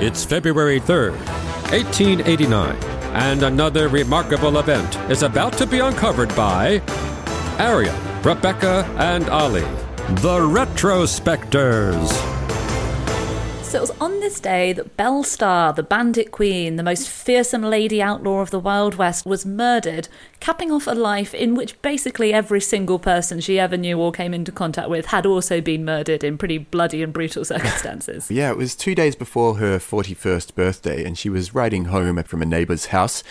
It's February 3rd, 1889, and another remarkable event is about to be uncovered by Arion, Rebecca, and Olly, the Retrospectors. So it was on this day that Belle Starr, the bandit queen, the most fearsome lady outlaw of the Wild West, was murdered, capping off a life in which basically every single person she ever knew or came into contact with had also been murdered in pretty bloody and brutal circumstances. Yeah, it was two days before her 41st birthday, and she was riding home from a neighbour's house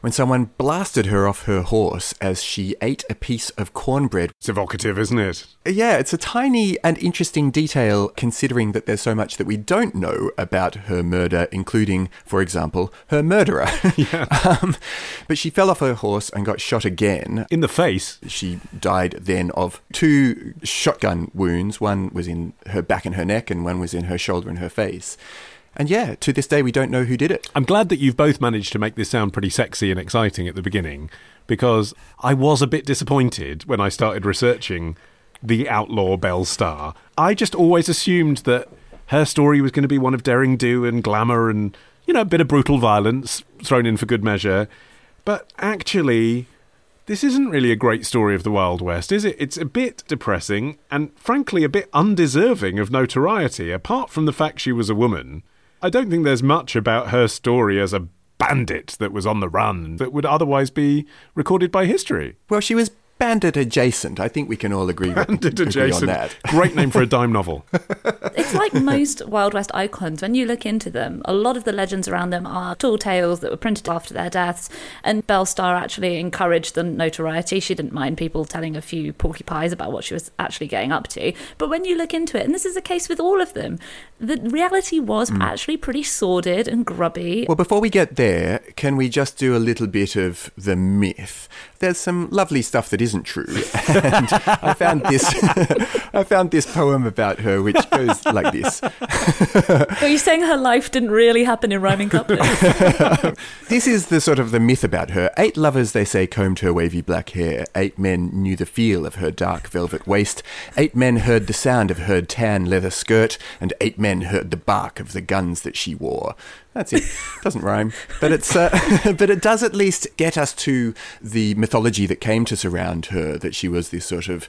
when someone blasted her off her horse as she ate a piece of cornbread. It's evocative, isn't it? Yeah, it's a tiny and interesting detail considering that there's so much that we don't know about her murder, including, for example, her murderer. Yeah. um, but she fell off her horse and got shot again. In the face. She died then of two shotgun wounds. One was in her back and her neck, and one was in her shoulder and her face. And yeah, to this day, we don't know who did it. I'm glad that you've both managed to make this sound pretty sexy and exciting at the beginning because I was a bit disappointed when I started researching the outlaw Belle Starr. I just always assumed that her story was going to be one of daring do and glamour and, you know, a bit of brutal violence thrown in for good measure. But actually, this isn't really a great story of the Wild West, is it? It's a bit depressing and, frankly, a bit undeserving of notoriety. Apart from the fact she was a woman, I don't think there's much about her story as a bandit that was on the run that would otherwise be recorded by history. Well, she was bandit adjacent. I think we can all agree, Bandit agree adjacent. on that. Great name for a dime novel. It's like most Wild West icons. When you look into them, a lot of the legends around them are tall tales that were printed after their deaths. And Belle Starr actually encouraged the notoriety. She didn't mind people telling a few porky pies about what she was actually getting up to. But when you look into it, and this is the case with all of them, the reality was hmm. actually pretty sordid and grubby. Well, before we get there, can we just do a little bit of the myth? There's some lovely stuff that isn't true, and I found this. I found this poem about her, which goes like this. Are you saying her life didn't really happen in rhyming couplets? This is the sort of the myth about her. Eight lovers, they say, combed her wavy black hair. Eight men knew the feel of her dark velvet waist. Eight men heard the sound of her tan leather skirt, and eight men heard the bark of the guns that she wore. That's it. Doesn't rhyme, but it's uh, but it does at least get us to the mythology that came to surround her. That she was this sort of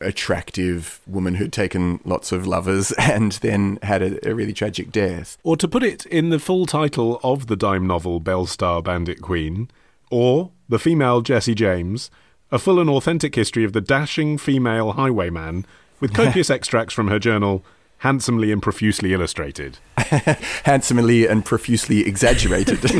attractive woman who'd taken lots of lovers and then had a, a really tragic death. Or to put it in the full title of the dime novel Belle Starr Bandit Queen, or The Female Jesse James, a full and authentic history of the dashing female highwayman, with copious extracts from her journal, handsomely and profusely illustrated. Handsomely and profusely exaggerated.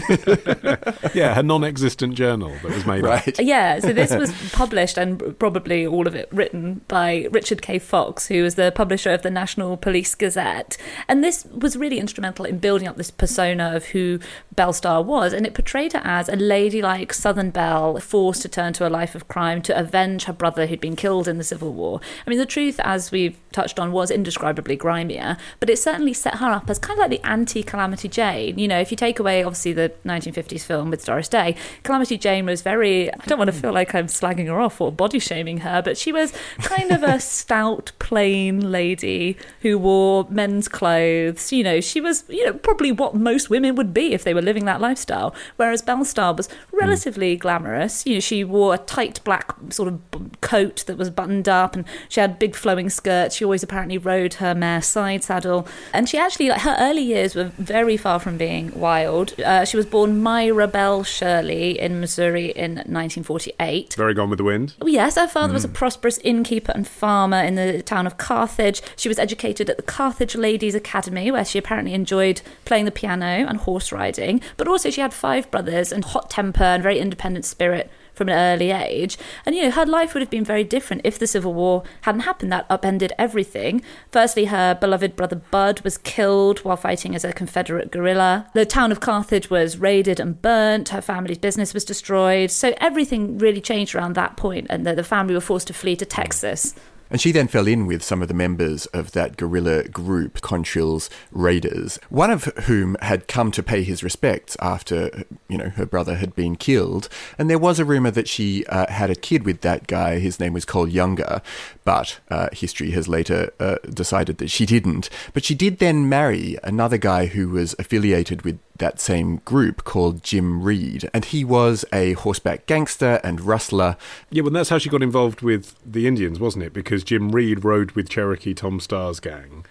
Yeah, her non existent journal that was made up. right. Yeah, so this was published and probably all of it written by Richard K. Fox, who was the publisher of the National Police Gazette. And this was really instrumental in building up this persona of who Belle Starr was. And it portrayed her as a ladylike Southern belle forced to turn to a life of crime to avenge her brother who'd been killed in the Civil War. I mean, the truth, as we've touched on, was indescribably grimier, but it certainly set her up as kind of like the anti Calamity Jane. You know, if you take away, obviously, the 1950s film with Doris Day, Calamity Jane was very, I don't want to feel like I'm slagging her off or body shaming her, but she was kind of a stout, plain lady who wore men's clothes. You know, she was, you know, probably what most women would be if they were living that lifestyle. Whereas Belle Starr was hmm. relatively glamorous. You know, she wore a tight black sort of coat that was buttoned up and she had big flowing skirts. She always apparently rode her mare side saddle. And she actually, like, her early years were very far from being wild. Uh, she was born Myra Belle Shirley in Missouri in 1948. Very gone with the wind. Oh, Yes, her father was a prosperous innkeeper and farmer in the town of Carthage. She was educated at the Carthage Ladies Academy, where she apparently enjoyed playing the piano and horse riding. But also, she had five brothers and hot temper and very independent spirit from an early age. And, you know, her life would have been very different if the Civil War hadn't happened. That upended everything. Firstly, her beloved brother Bud was killed while fighting as a Confederate guerrilla. The town of Carthage was raided and burnt. Her family's business was destroyed. So everything really changed around that point, and the, the family were forced to flee to Texas. And she then fell in with some of the members of that guerrilla group, Quantrill's Raiders, one of whom had come to pay his respects after, you know, her brother had been killed. And there was a rumor that she uh, had a kid with that guy. His name was Cole Younger, but uh, history has later uh, decided that she didn't. But she did then marry another guy who was affiliated with that same group called Jim Reed, and he was a horseback gangster and rustler. Yeah, well, that's how she got involved with the Indians, wasn't it? Because Jim Reed rode with Cherokee Tom Starr's gang,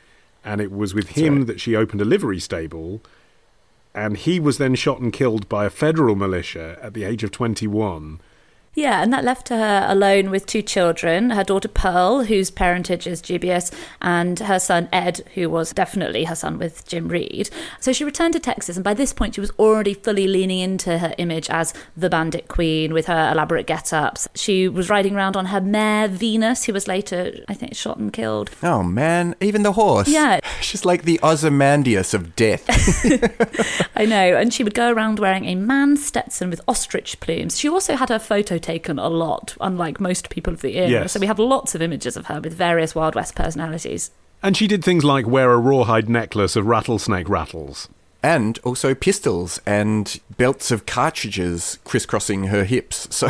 and it was with That's him right. that she opened a livery stable, and he was then shot and killed by a federal militia at the age of 21. Yeah, and that left her alone with two children her daughter Pearl, whose parentage is dubious, and her son Ed, who was definitely her son with Jim Reed. So she returned to Texas, and by this point, she was already fully leaning into her image as the bandit queen with her elaborate get ups. She was riding around on her mare Venus, who was later, I think, shot and killed. Oh man, even the horse. Yeah. She's like the Ozymandias of death. I know. And she would go around wearing a man Stetson with ostrich plumes. She also had her photo taken a lot, unlike most people of the era. Yes. So we have lots of images of her with various Wild West personalities. And she did things like wear a rawhide necklace of rattlesnake rattles. and also pistols and belts of cartridges crisscrossing her hips. So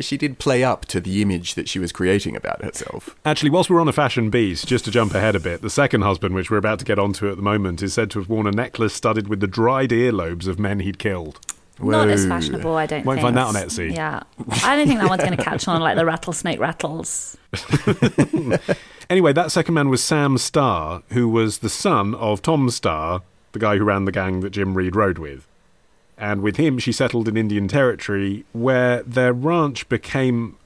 she did play up to the image that she was creating about herself. Actually, whilst we're on a fashion beast, just to jump ahead a bit, the second husband, which we're about to get onto at the moment, is said to have worn a necklace studded with the dried earlobes of men he'd killed. Not as fashionable, I don't Won't think. find that on Etsy. Yeah. I don't think that one's going to catch on like the rattlesnake rattles. Anyway, that second man was Sam Starr, who was the son of Tom Starr, the guy who ran the gang that Jim Reed rode with. And with him, she settled in Indian Territory, where their ranch became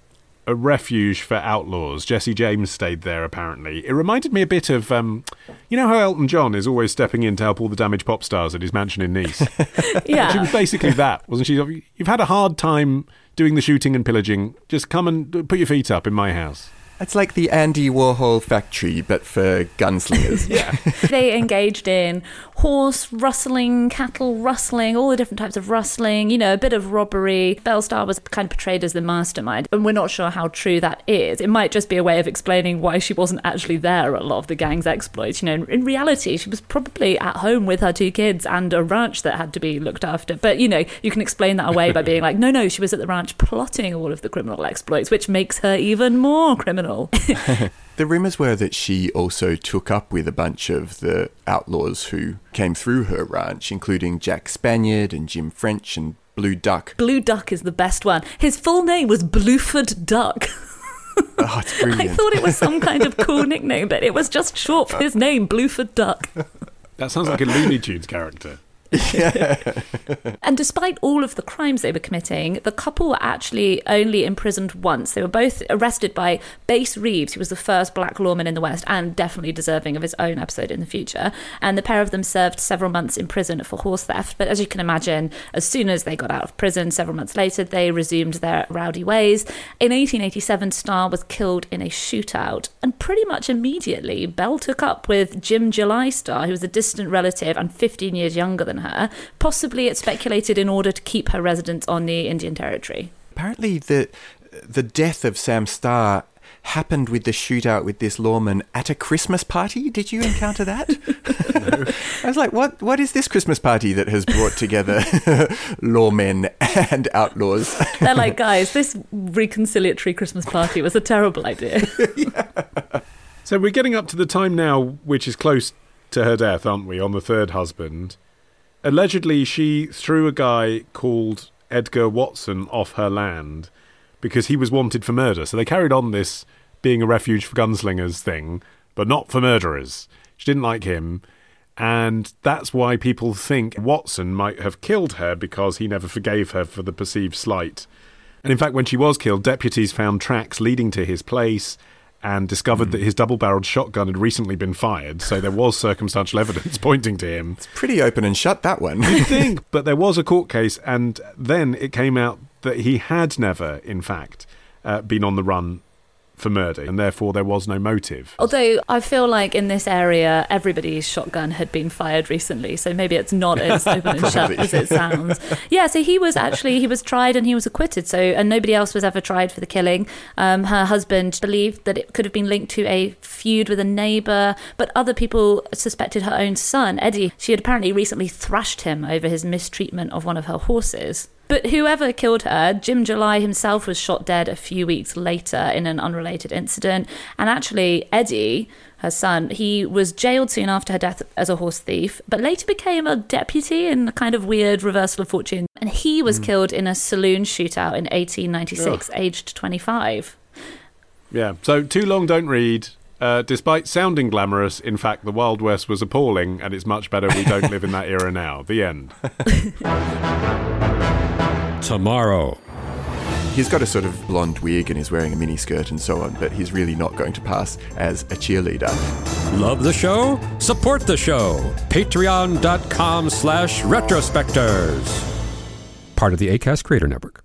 a refuge for outlaws. Jesse James stayed there, apparently. It reminded me a bit of, um, you know how Elton John is always stepping in to help all the damaged pop stars at his mansion in Nice? Yeah. She was basically that, wasn't she? You've had a hard time doing the shooting and pillaging. Just come and put your feet up in my house. It's like the Andy Warhol factory, but for gunslingers. Yeah. they engaged in horse rustling, cattle rustling, all the different types of rustling, you know, a bit of robbery. Belle Starr was kind of portrayed as the mastermind, and we're not sure how true that is. It might just be a way of explaining why she wasn't actually there at a lot of the gang's exploits. You know, in reality, she was probably at home with her two kids and a ranch that had to be looked after. But, you know, you can explain that away by being like, no, no, she was at the ranch plotting all of the criminal exploits, which makes her even more criminal. The rumours were that she also took up with a bunch of the outlaws who came through her ranch, including Jack Spaniard and Jim French and Blue Duck. Blue Duck is the best one. His full name was Blueford Duck. Oh, it's I thought it was some kind of cool nickname, but it was just short for his name, Blueford Duck. That sounds like a Looney Tunes character. And despite all of the crimes they were committing, the couple were actually only imprisoned once. They were both arrested by Bass Reeves, who was the first black lawman in the West and definitely deserving of his own episode in the future. And the pair of them served several months in prison for horse theft. But as you can imagine, as soon as they got out of prison, several months later, they resumed their rowdy ways. In 1887, Starr was killed in a shootout. And pretty much immediately, Belle took up with Jim July Starr, who was a distant relative and 15 years younger than her. Possibly, it's speculated, in order to keep her residence on the Indian Territory. Apparently, the the death of Sam Starr happened with the shootout with this lawman at a Christmas party. Did you encounter that? I was like, what? What is this Christmas party that has brought together lawmen and outlaws? They're like, guys, this reconciliatory Christmas party was a terrible idea. So we're getting up to the time now, which is close to her death, aren't we? On the third husband. Allegedly, she threw a guy called Edgar Watson off her land because he was wanted for murder. So they carried on this being a refuge for gunslingers thing, but not for murderers. She didn't like him. And that's why people think Watson might have killed her because he never forgave her for the perceived slight. And in fact, when she was killed, deputies found tracks leading to his place and discovered that his double barreled shotgun had recently been fired. So there was circumstantial evidence pointing to him. It's pretty open and shut that one. You'd think, but there was a court case, and then it came out that he had never, in fact, uh, been on the run for murder, and therefore there was no motive. Although I feel like in this area, everybody's shotgun had been fired recently, so maybe it's not as open and shut as it sounds. Yeah, so he was actually he was tried and he was acquitted. So and nobody else was ever tried for the killing. Um, her husband believed that it could have been linked to a feud with a neighbour, but other people suspected her own son, Eddie. She had apparently recently thrashed him over his mistreatment of one of her horses. But whoever killed her, Jim July himself was shot dead a few weeks later in an unrelated incident. And actually, Eddie, her son, he was jailed soon after her death as a horse thief, but later became a deputy in a kind of weird reversal of fortune. And he was mm. killed in a saloon shootout in 1896, Ugh. aged 25. Yeah, so too long don't read. Uh, despite sounding glamorous, in fact, the Wild West was appalling, and it's much better we don't live in that era now. The end. tomorrow. He's got a sort of blonde wig and he's wearing a mini skirt and so on, but he's really not going to pass as a cheerleader. Love the show? Support the show. Patreon.com slash retrospectors. Part of the ACAST Creator Network.